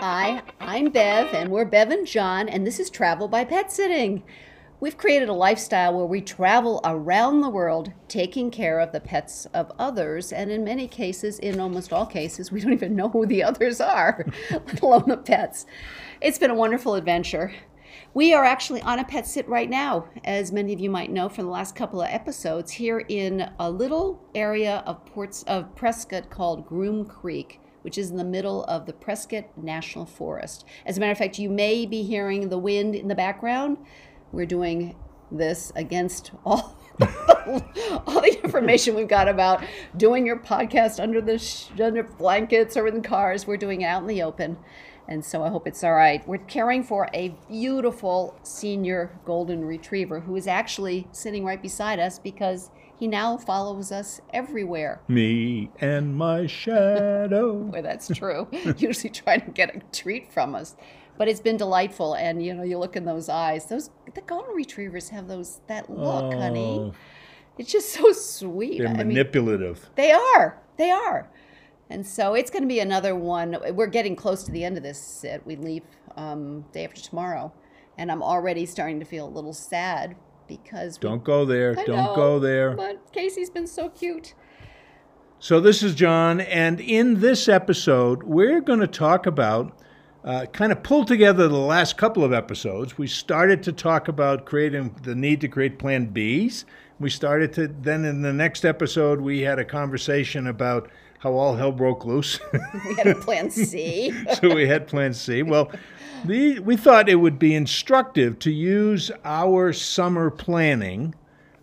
Hi, I'm Bev, and we're Bev and John, and this is Travel by Pet Sitting. We've created a lifestyle where we travel around the world taking care of the pets of others, and in many cases, in almost all cases, we don't even know who the others are, let alone the pets. It's been a wonderful adventure. We are actually on a pet sit right now, as many of you might know from the last couple of episodes, here in a little area of ports of Prescott called Groom Creek which is in the middle of the Prescott National Forest. As a matter of fact, you may be hearing the wind in the background. We're doing this against all all the information we've got about doing your podcast under the sh- under blankets or in cars. We're doing it out in the open. And so I hope it's all right. We're caring for a beautiful senior golden retriever who is actually sitting right beside us because he now follows us everywhere. Me and my shadow. Well, that's true. Usually trying to get a treat from us. But it's been delightful. And, you know, you look in those eyes. Those The golden retrievers have those that look, honey. Oh, It's just so sweet. they're I mean, manipulative. they are. They are. And so it's going to be another one. We're getting close to the end of this sit. We leave um, day after tomorrow. And I'm already starting to feel a little sad because Don't go there. I Don't know, go there. But Casey's been so cute. So, this is John, and in this episode, we're going to talk about, uh, kind of pull together the last couple of episodes. We started to talk about creating the need to create Plan Bs. We started to, then in the next episode, we had a conversation about how all hell broke loose. We had a plan C. so we had Plan C. Well, the, we thought it would be instructive to use our summer planning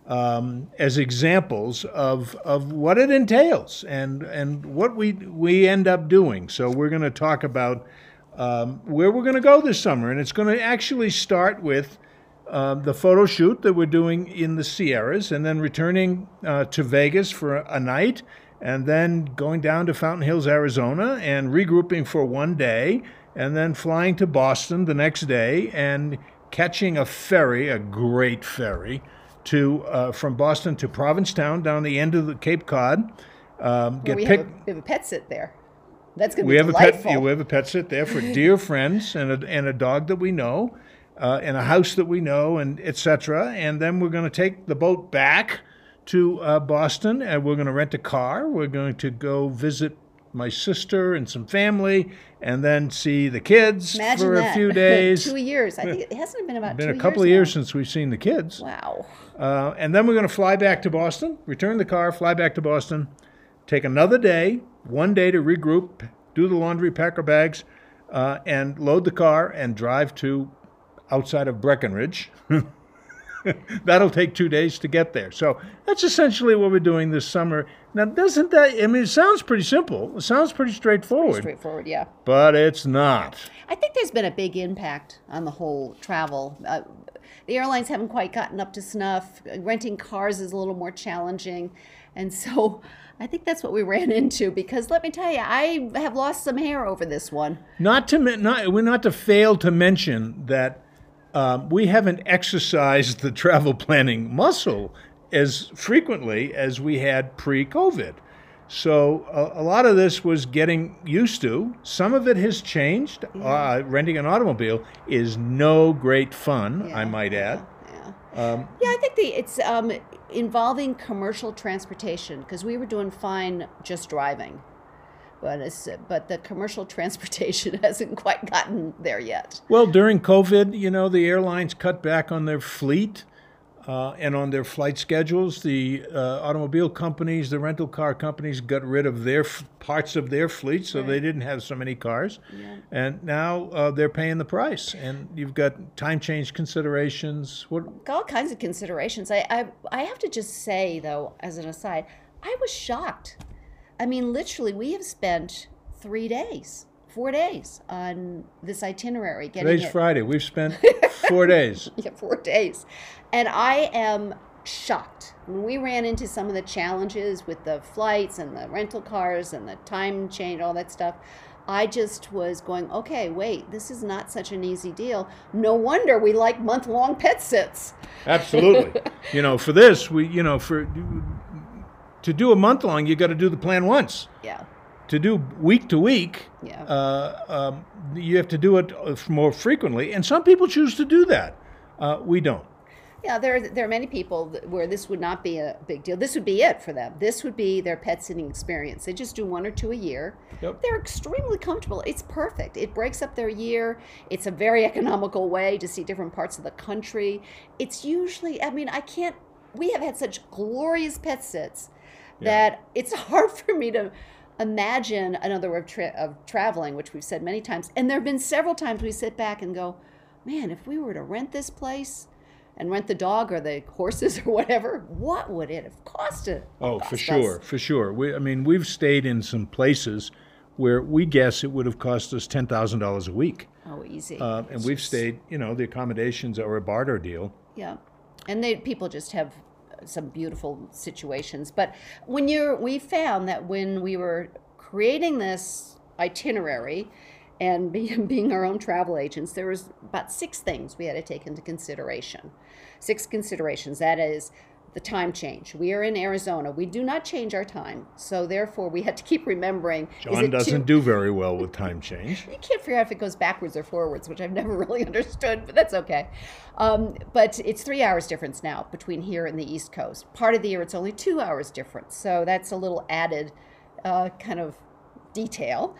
um, as examples of, of what it entails and, and what we, we end up doing. So we're going to talk about um, where we're going to go this summer. And it's going to actually start with uh, the photo shoot that we're doing in the Sierras and then returning uh, to Vegas for a night and then going down to Fountain Hills, Arizona and regrouping for one day and then flying to Boston the next day and catching a ferry, a great ferry, to uh, from Boston to Provincetown down the end of the Cape Cod. Um, get we, picked. have a, we have a pet sit there. That's going to We be have a delightful. pet. We have a pet sit there for dear friends and a, and a dog that we know, uh, and a house that we know, and etc. And then we're going to take the boat back to uh, Boston, and we're going to rent a car. We're going to go visit my sister and some family, and then see the kids Imagine for that. a few days. two years. I think it hasn't been about Been a couple of years years since we've seen the kids. Wow. Uh, and then we're going to fly back to Boston, return the car, fly back to Boston, take another day, one day to regroup, do the laundry, pack our bags, uh, and load the car and drive to outside of Breckenridge. That'll take two days to get there. So that's essentially what we're doing this summer. Now, doesn't that, I mean, it sounds pretty simple. It sounds pretty straightforward, Straightforward, yeah. but it's not. I think there's been a big impact on the whole travel. Uh, the airlines haven't quite gotten up to snuff. Renting cars is a little more challenging. And so I think that's what we ran into because let me tell you, I have lost some hair over this one. Not to not we're not to fail to mention that um, we haven't exercised the travel planning muscle as frequently as we had pre-COVID. So a, a lot of this was getting used to. Some of it has changed. Uh, renting an automobile is no great fun, I Yeah, might add. Yeah. Um, Yeah, I think the it's um, involving commercial transportation because we were doing fine just driving, but it's, but the commercial transportation hasn't quite gotten there yet. Well, during COVID, you know, the airlines cut back on their fleet uh, and on their flight schedules. The uh, automobile companies, the rental car companies, got rid of their f- parts of their fleet, so they didn't have so many cars. And now uh, they're paying the price. And you've got time change considerations. What? all kinds of considerations. I, I I have to just say though, as an aside, I was shocked. I mean, literally, we have spent three days, four days on this itinerary. Getting Today's it. Friday. We've spent four days. Yeah, four days, and I am shocked when we ran into some of the challenges with the flights and the rental cars and the time change, all that stuff. I just was going, okay, wait, this is not such an easy deal. No wonder we like month long pet sits. Absolutely. you know, for this, we, you know, for to do a month long, you got to do the plan once. Yeah. to do week to week, Yeah. uh, um, you have to do it uh, more frequently, and some people choose to do that. Uh, we don't. Yeah, there, are, there are many people where this would not be a big deal. This would be it for them. This would be their pet sitting experience. They just do one or two a year. Yep. They're extremely comfortable. It's perfect. It breaks up their year. It's a very economical way to see different parts of the country. It's usually, I mean, I can't, we have had such glorious pet sits that it's hard for me to imagine another way of, tra- of traveling, which we've said many times. And there have been several times we sit back and go, man, if we were to rent this place and rent the dog or the horses or whatever, what would it have costed? Oh, cost for us? sure, for sure. We, I mean, we've stayed in some places where we guess it would have cost us ten thousand dollars a week, Oh, easy. uh, and we've stayed. You know, the accommodations are a barter deal. Yeah, and they people just have some beautiful situations. But when you're, we found that when we were creating this itinerary and being, being our own travel agents, there was about six things we had to take into consideration. Six considerations. That is the time change. We are in Arizona. We do not change our time, so therefore we had to keep remembering. John doesn't two- do very well with time change. you can't figure out if it goes backwards or forwards, which I've never really understood, but that's okay. Um, but it's three hours difference now between here and the East Coast. Part of the year it's only two hours difference, so that's a little added uh, kind of detail.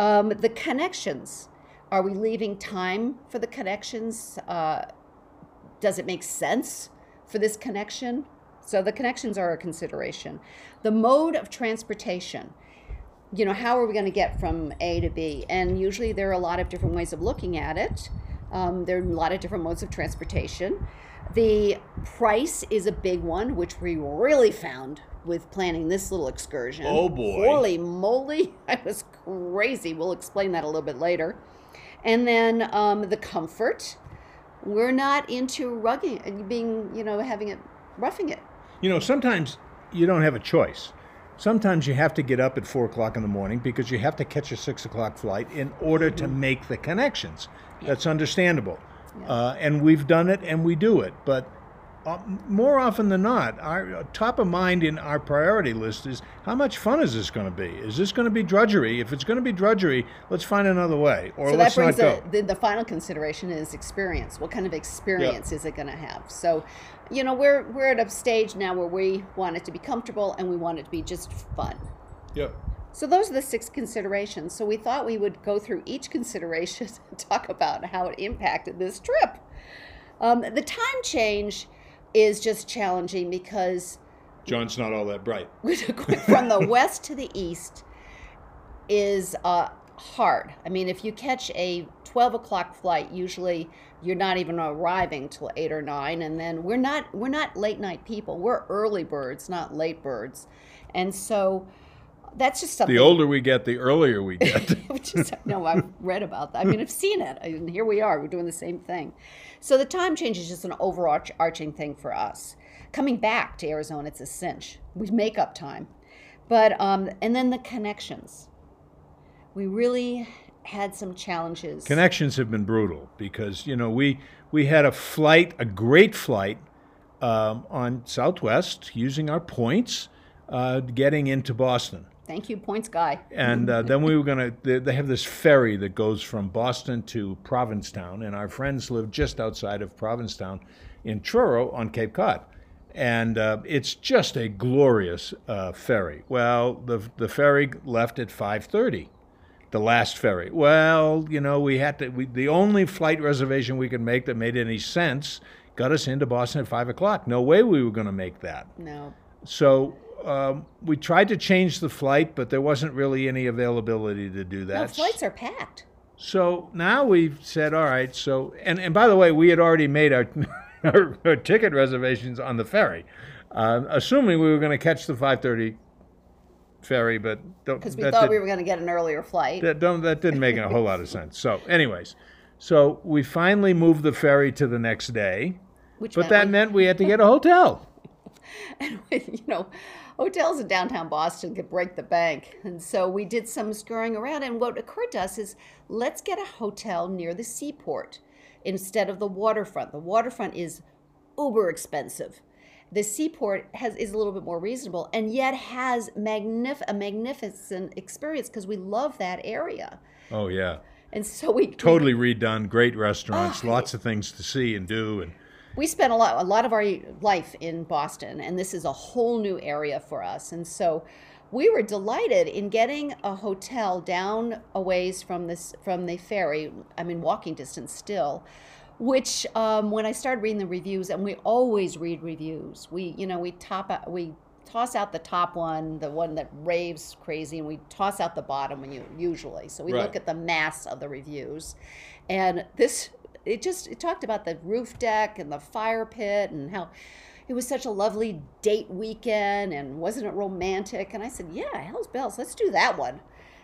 Um, the connections. Are we leaving time for the connections? Uh, does it make sense for this connection? So the connections are a consideration. The mode of transportation you know, how are we going to get from A to B? And usually there are a lot of different ways of looking at it. Um, there are a lot of different modes of transportation. The price is a big one, which we really found with planning this little excursion. Oh, boy. Holy moly, I was crazy. We'll explain that a little bit later. And then um, the comfort. We're not into rugging, being, you know, having it, roughing it. You know, sometimes you don't have a choice. Sometimes you have to get up at four o'clock in the morning because you have to catch a six o'clock flight in order to make the connections. That's understandable. Uh, and we've done it and we do it. But uh, more often than not, our uh, top of mind in our priority list is how much fun is this going to be? Is this going to be drudgery? If it's going to be drudgery, let's find another way, or So let's that brings not go. a, the, the final consideration is experience. What kind of experience is it going to have? So, you know, we're we're at a stage now where we want it to be comfortable and we want it to be just fun. Yep. So those are the six considerations. So we thought we would go through each consideration and talk about how it impacted this trip. Um, the time change is just challenging because John's not all that bright. from the west to the east is uh, hard. I mean, if you catch a 12 o'clock flight, usually you're not even arriving till eight or nine, and then we're not we're not late night people. We're early birds, not late birds, and so that's just something. The older we get, the earlier we get. Which is, no, I've read about that. I mean, I've seen it. And here we are. We're doing the same thing. So the time change is just an overarching thing for us. Coming back to Arizona, it's a cinch. We make up time. But, um, and then the connections. We really had some challenges. Connections have been brutal because you know we we had a flight, a great flight um, on Southwest using our points, uh, getting into Boston, Thank you, points guy. and uh, then we were gonna. They, they have this ferry that goes from Boston to Provincetown, and our friends live just outside of Provincetown, in Truro on Cape Cod. And uh, it's just a glorious uh, ferry. Well, the the ferry left at five thirty the last ferry. Well, you know, we had to. We, the only flight reservation we could make that made any sense got us into Boston at five o'clock. No way we were going to make that. No. So um, we tried to change the flight, but there wasn't really any availability to do that. No, flights are packed. So now we've said, all right. So and and by the way, we had already made our our, our ticket reservations on the ferry, uh, assuming we were going to catch the five thirty ferry, but Because we thought did- we were going to get an earlier flight. that don't that didn't make a whole lot of sense. So, anyways, so we finally moved the ferry to the next day, which but that we- meant we had to get a hotel. And you know, hotels in downtown Boston could break the bank. And so we did some scurrying around. And what occurred to us is let's get a hotel near the seaport instead of the waterfront. The waterfront is uber expensive. the seaport has is a little bit more reasonable and yet has magnif- a magnificent experience because we love that area. Oh yeah. And so we Totally redone, great restaurants, Oh, lots of things to see and do and we spent a lot a lot of our life in Boston and this is a whole new area for us. And so we were delighted in getting a hotel down a ways from this from the ferry. I mean walking distance still. Which, um, when I started reading the reviews, and we always read reviews, we, you know, we top out, we toss out the top one, the one that raves crazy, and we toss out the bottom when you usually. So we Right. look at the mass of the reviews, and this it just it talked about the roof deck and the fire pit and how it was such a lovely date weekend and wasn't it romantic? And I said, yeah, hell's bells, let's do that one.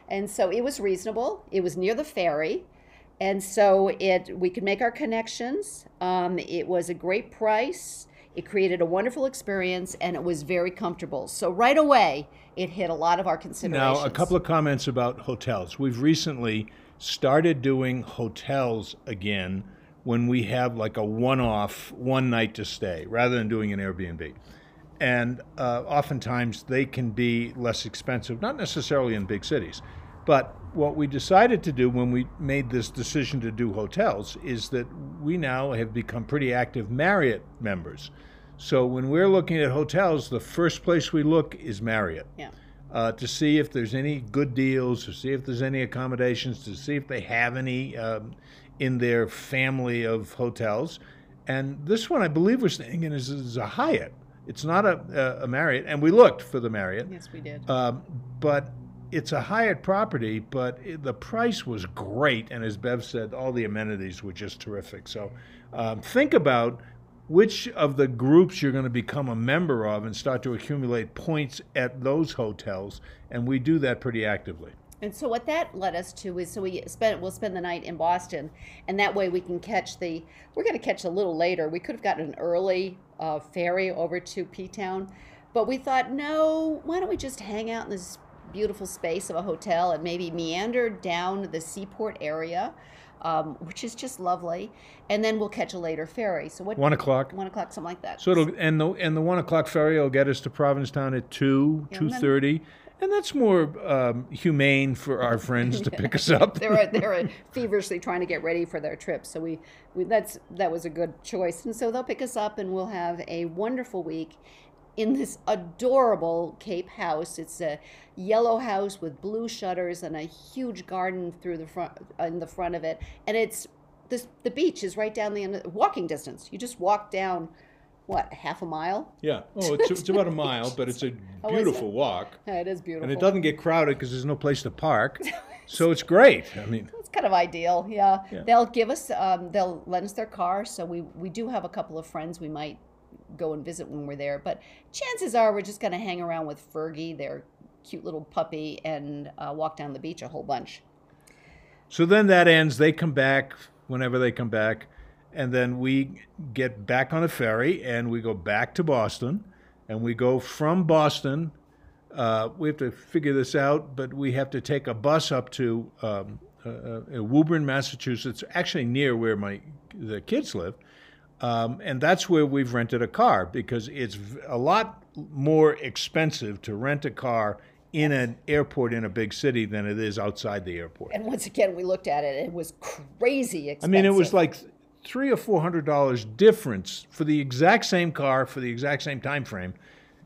And so it was reasonable. It was near the ferry, and so it we could make our connections. Um, it was a great price. It created a wonderful experience, and it was very comfortable. So right away, it hit a lot of our considerations. Now, a couple of comments about hotels. We've recently started doing hotels again when we have like a one off, one night to stay, rather than doing an Airbnb. And uh, oftentimes they can be less expensive, not necessarily in big cities. But what we decided to do when we made this decision to do hotels is that we now have become pretty active Marriott members. So when we're looking at hotels, the first place we look is Marriott yeah. Uh, to see if there's any good deals, to see if there's any accommodations, to see if they have any um, in their family of hotels. And this one, I believe, we're staying in is, is a Hyatt. It's not a, a, a Marriott, and we looked for the Marriott, Yes, we did. um, but it's a Hyatt property. But it, the price was great, and as Bev said, all the amenities were just terrific. So um, think about which of the groups you're going to become a member of and start to accumulate points at those hotels, and we do that pretty actively. And so what that led us to is so we spent we'll spend the night in Boston, and that way we can catch the we're going to catch a little later. We could have gotten an early uh, ferry over to P Town, but we thought no, why don't we just hang out in this beautiful space of a hotel and maybe meander down the seaport area, um, which is just lovely, and then we'll catch a later ferry. So what One o'clock. one o'clock something like that. So it'll and the and the one o'clock ferry will get us to Provincetown at two two and and that's more um, humane for our friends to pick us up. they're they're feverishly trying to get ready for their trip. So we, we that's that was a good choice. And so they'll pick us up, and we'll have a wonderful week in this adorable Cape house. It's a yellow house with blue shutters and a huge garden through the front in the front of it, and it's this the beach is right down the end of, walking distance. You just walk down. What half a mile? Yeah. Oh, it's, it's about a mile, but it's a Oh, beautiful it? walk, Yeah, it is beautiful. and it doesn't get crowded because there's no place to park. so it's great. I mean, It's kind of ideal, yeah. Yeah. They'll give us, um, they'll lend us their car, so we we do have a couple of friends we might go and visit when we're there. But chances are we're just going to hang around with Fergie, their cute little puppy, and uh, walk down the beach a whole bunch. so then that ends. They come back whenever they come back, and then we get back on a ferry and we go back to Boston, and we go from Boston. Uh, we have to figure this out, but we have to take a bus up to um, uh, uh, Woburn, Massachusetts, actually near where my the kids live, um, and that's where we've rented a car because it's a lot more expensive to rent a car in an airport in a big city than it is outside the airport. And once again, we looked at it; it was crazy expensive. I mean, it was like three or four hundred dollars difference for the exact same car for the exact same time frame,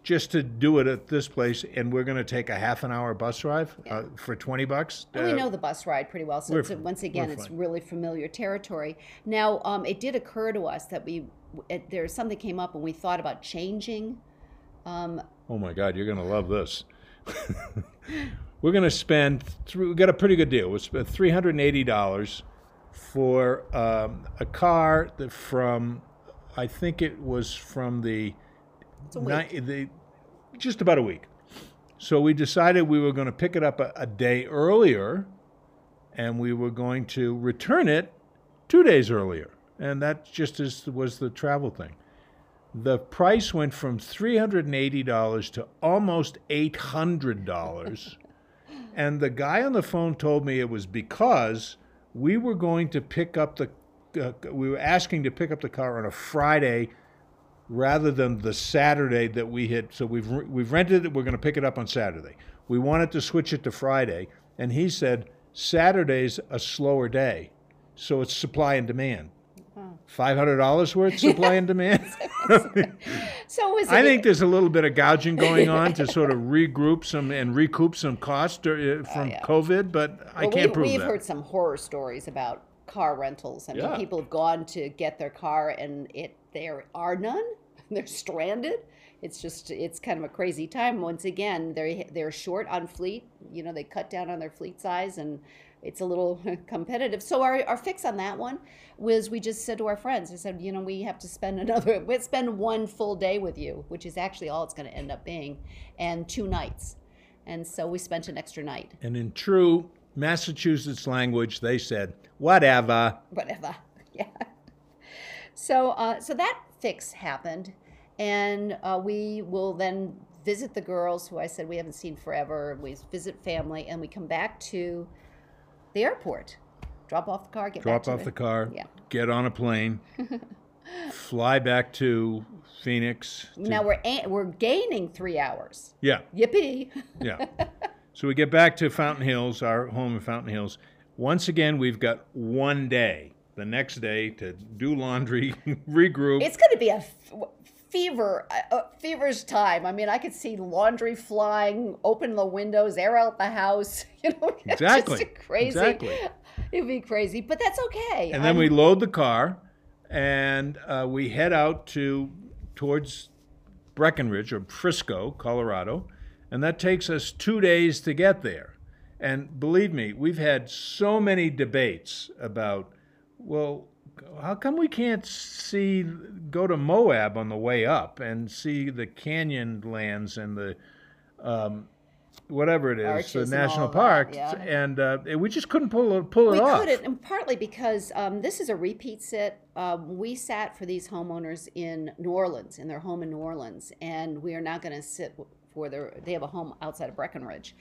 just to do it at this place. And we're going to take a half an hour bus drive uh, for twenty bucks. And we Uh, know the bus ride pretty well, so it's, once again, it's really familiar territory. Now, um, it did occur to us that we it, there's something came up, and we thought about changing. Um, Oh my God, you're going to love this. We're going to spend, we got a pretty good deal. We spent $380 for um, a car that from, I think it was from the, It's a ni- the just about a week. So we decided we were going to pick it up a, a day earlier and we were going to return it two days earlier. And that just is, was the travel thing the price went from $380 to almost $800. and the guy on the phone told me it was because we were going to pick up the uh, we were asking to pick up the car on a Friday rather than the Saturday that we hit. So we've we've rented it. We're going to pick it up on Saturday. We wanted to switch it to Friday, and he said Saturday's a slower day, so it's supply and demand. Five hundred dollars worth supply and demand. So was it? I think there's a little bit of gouging going on to sort of regroup some and recoup some cost uh, from yeah. COVID, but I can't we, prove we've that. heard some horror stories about car rentals. I mean, Yeah. people have gone to get their car and it there are none. They're stranded. It's just it's kind of a crazy time. Once again, they're they're short on fleet. You know, they cut down on their fleet size and it's a little competitive. So our, our fix on that one was we just said to our friends, I said, you know, we have to spend another, we spend one full day with you, which is actually all it's going to end up being, and two nights. And so we spent an extra night. And in true Massachusetts language, they said, whatever. whatever. Yeah. So, uh, so that fix happened, and uh, we will then visit the girls who I said we haven't seen forever. We visit family, and we come back to the airport, drop off the car, get Drop off the car, Yeah. get on a plane, fly back to Phoenix. to- Now we're a- we're gaining three hours. yeah, Yippee! yeah. so we get back to Fountain Hills, our home in Fountain Hills. Once again, we've got one day, the next day, to do laundry, regroup. It's going to be a f- fever, a a feverish time. I mean, I could see laundry flying, open the windows, air out the house. You know, it's Exactly. crazy. Exactly. It'd be crazy, but that's okay. and then we load the car and uh, we head out to towards Breckenridge or Frisco, Colorado, and that takes us two days to get there. And believe me, we've had so many debates about, well, how come we can't see go to Moab on the way up and see the canyon lands and the um, whatever it is, Arches the national that, park, yeah. and uh, we just couldn't pull it, pull it we off. couldn't, and partly because um, this is a repeat sit. Um, we sat for these homeowners in New Orleans, in their home in New Orleans, and we are not going to sit for their. They have a home outside of Breckenridge,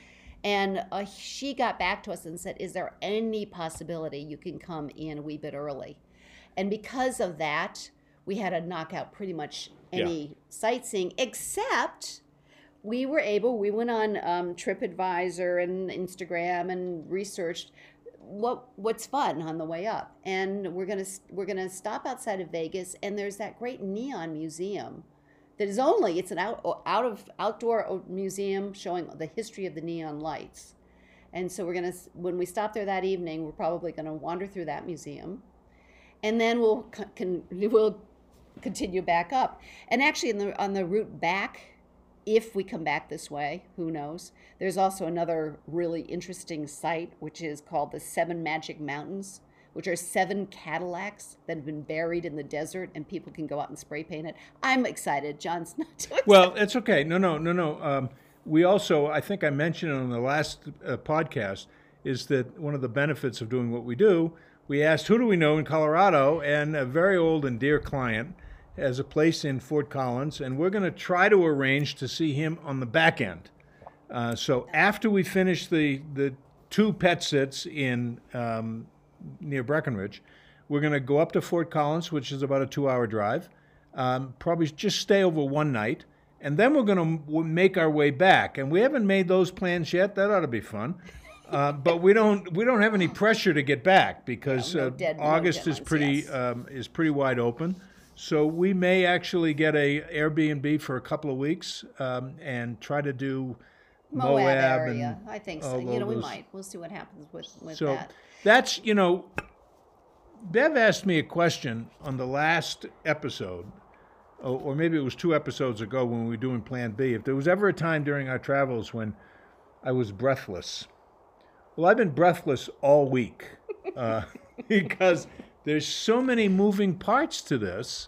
and uh, she got back to us and said, "Is there any possibility you can come in a wee bit early?" And because of that, we had to knock out pretty much any sightseeing except we were able we went on um, tripadvisor and instagram and researched what what's fun on the way up and we're gonna we're gonna stop outside of vegas and there's that great neon museum that is only it's an out out of outdoor museum showing the history of the neon lights. And so we're gonna when we stop there that evening we're probably gonna wander through that museum. And then we'll we'll continue back up. And actually the on the route back if we come back this way, who knows? There's also another really interesting site, which is called the Seven Magic Mountains, which are seven Cadillacs that have been buried in the desert, and people can go out and spray paint it. I'm excited. John's not too excited. Well, it's okay. No, no, no, no. Um, we also, I think I mentioned on the last uh, podcast, is that one of the benefits of doing what we do, we asked who do we know in Colorado, and a very old and dear client has a place in Fort Collins, and we're going to try to arrange to see him on the back end. Uh, so after we finish the the two pet sits in um, near Breckenridge, we're going to go up to Fort Collins, which is about a two-hour drive. Um, probably just stay over one night, and then we're going to make our way back. And we haven't made those plans yet. That ought to be fun. Uh, but we don't we don't have any pressure to get back because No, no uh, dead- no August is pretty yes. um, is pretty wide open. So we may actually get a Airbnb for a couple of weeks um, and try to do Moab, Moab, area. and I think so. You know, we might. We'll see what happens with, with So that. That's you know, Bev asked me a question on the last episode, or, maybe it was two episodes ago when we were doing Plan B. If there was ever a time during our travels when I was breathless, well, I've been breathless all week uh, because there's so many moving parts to this,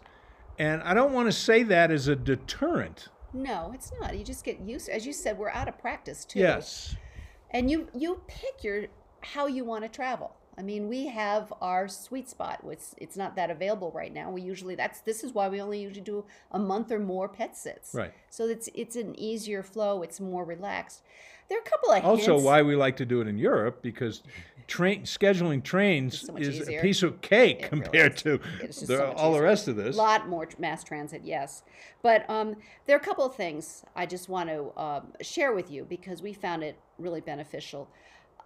and I don't want to say that as a deterrent. No, it's not. You just get used. As you said, we're out of practice too. Yes. and you you pick your how you want to travel i mean we have our sweet spot it's it's not that available right now we usually that's this is why we only usually do a month or more pet sits Right. so it's it's an easier flow it's more relaxed there are a couple of Also, hints. why we like to do it in Europe because train scheduling trains so is easier. a piece of cake It compared is. to the, so all the rest of this. A lot more mass transit, yes. But um, there are a couple of things I just want to um, share with you because we found it really beneficial.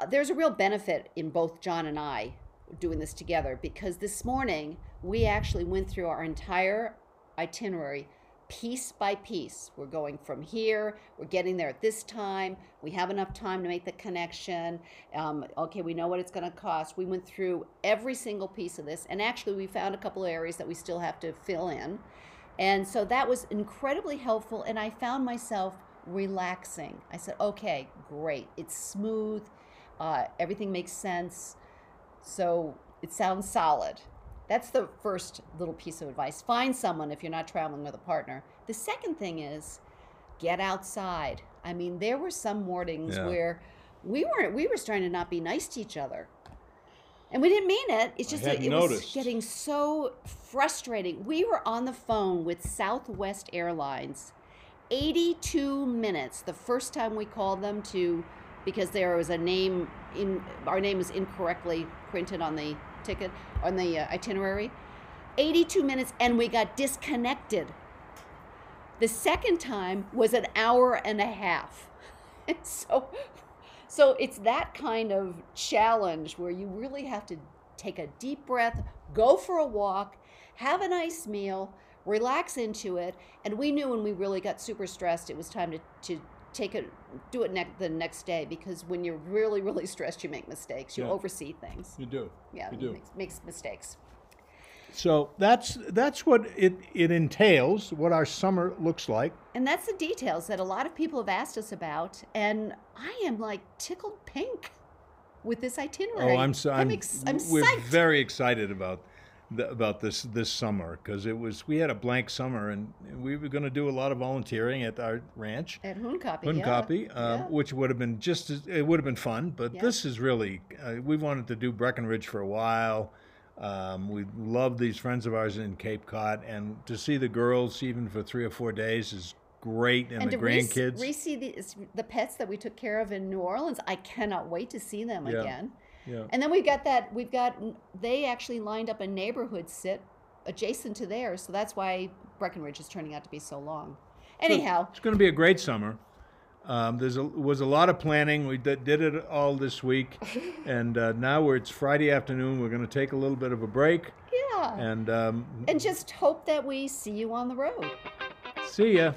There's a real benefit in both John and I doing this together because this morning we actually went through our entire itinerary piece by piece. We're going from here, we're getting there at this time, we have enough time to make the connection. Um, okay, we know what it's going to cost. We went through every single piece of this, and actually, we found a couple of areas that we still have to fill in. And so that was incredibly helpful, and I found myself relaxing. I said, okay, great, it's smooth, uh, everything makes sense. So it sounds solid. That's the first little piece of advice. Find someone if you're not traveling with a partner. The second thing is get outside. I mean, there were some mornings Yeah. where we weren't we were starting to not be nice to each other. And we didn't mean it. It's just it was getting so frustrating. We were on the phone with Southwest Airlines 82 minutes the first time we called them to because there was a name in our name is incorrectly printed on the ticket on the uh, itinerary. 82 minutes and we got disconnected. The second time was an hour and a half. And so so it's that kind of challenge where you really have to take a deep breath go for a walk have a nice meal relax into it. And we knew when we really got super stressed it was time to, to take it do it ne- the next day because when you're really really stressed you make mistakes you Yeah. oversee things you do. yeah You do. Makes, makes mistakes So that's that's what it, it entails, what our summer looks like. and that's the details that a lot of people have asked us about and i am like tickled pink with this itinerary Oh, I'm so I'm, ex- I'm we're psyched. very excited about about this this summer because it was we had a blank summer and we were going to do a lot of volunteering at our ranch. at Hunkapi, Hun yeah. copy, uh, Yeah. which would have been just as, it would have been fun. But Yeah. this is really uh, we wanted to do Breckenridge for a while. Um, we love these friends of ours in Cape Cod, and to see the girls even for three or four days is great, and, and the grandkids. re-see the, the pets that we took care of in New Orleans, I cannot wait to see them Yeah. again. Yeah. And then we've got that, we've got, they actually lined up a neighborhood sit adjacent to theirs. So that's why Breckenridge is turning out to be so long. Anyhow, It's going to be a great summer. Um, there's a, was a lot of planning. We did, did it all this week, and uh, now we're, it's Friday afternoon. We're going to take a little bit of a break, yeah. and um, And just hope that we see you on the road. see ya.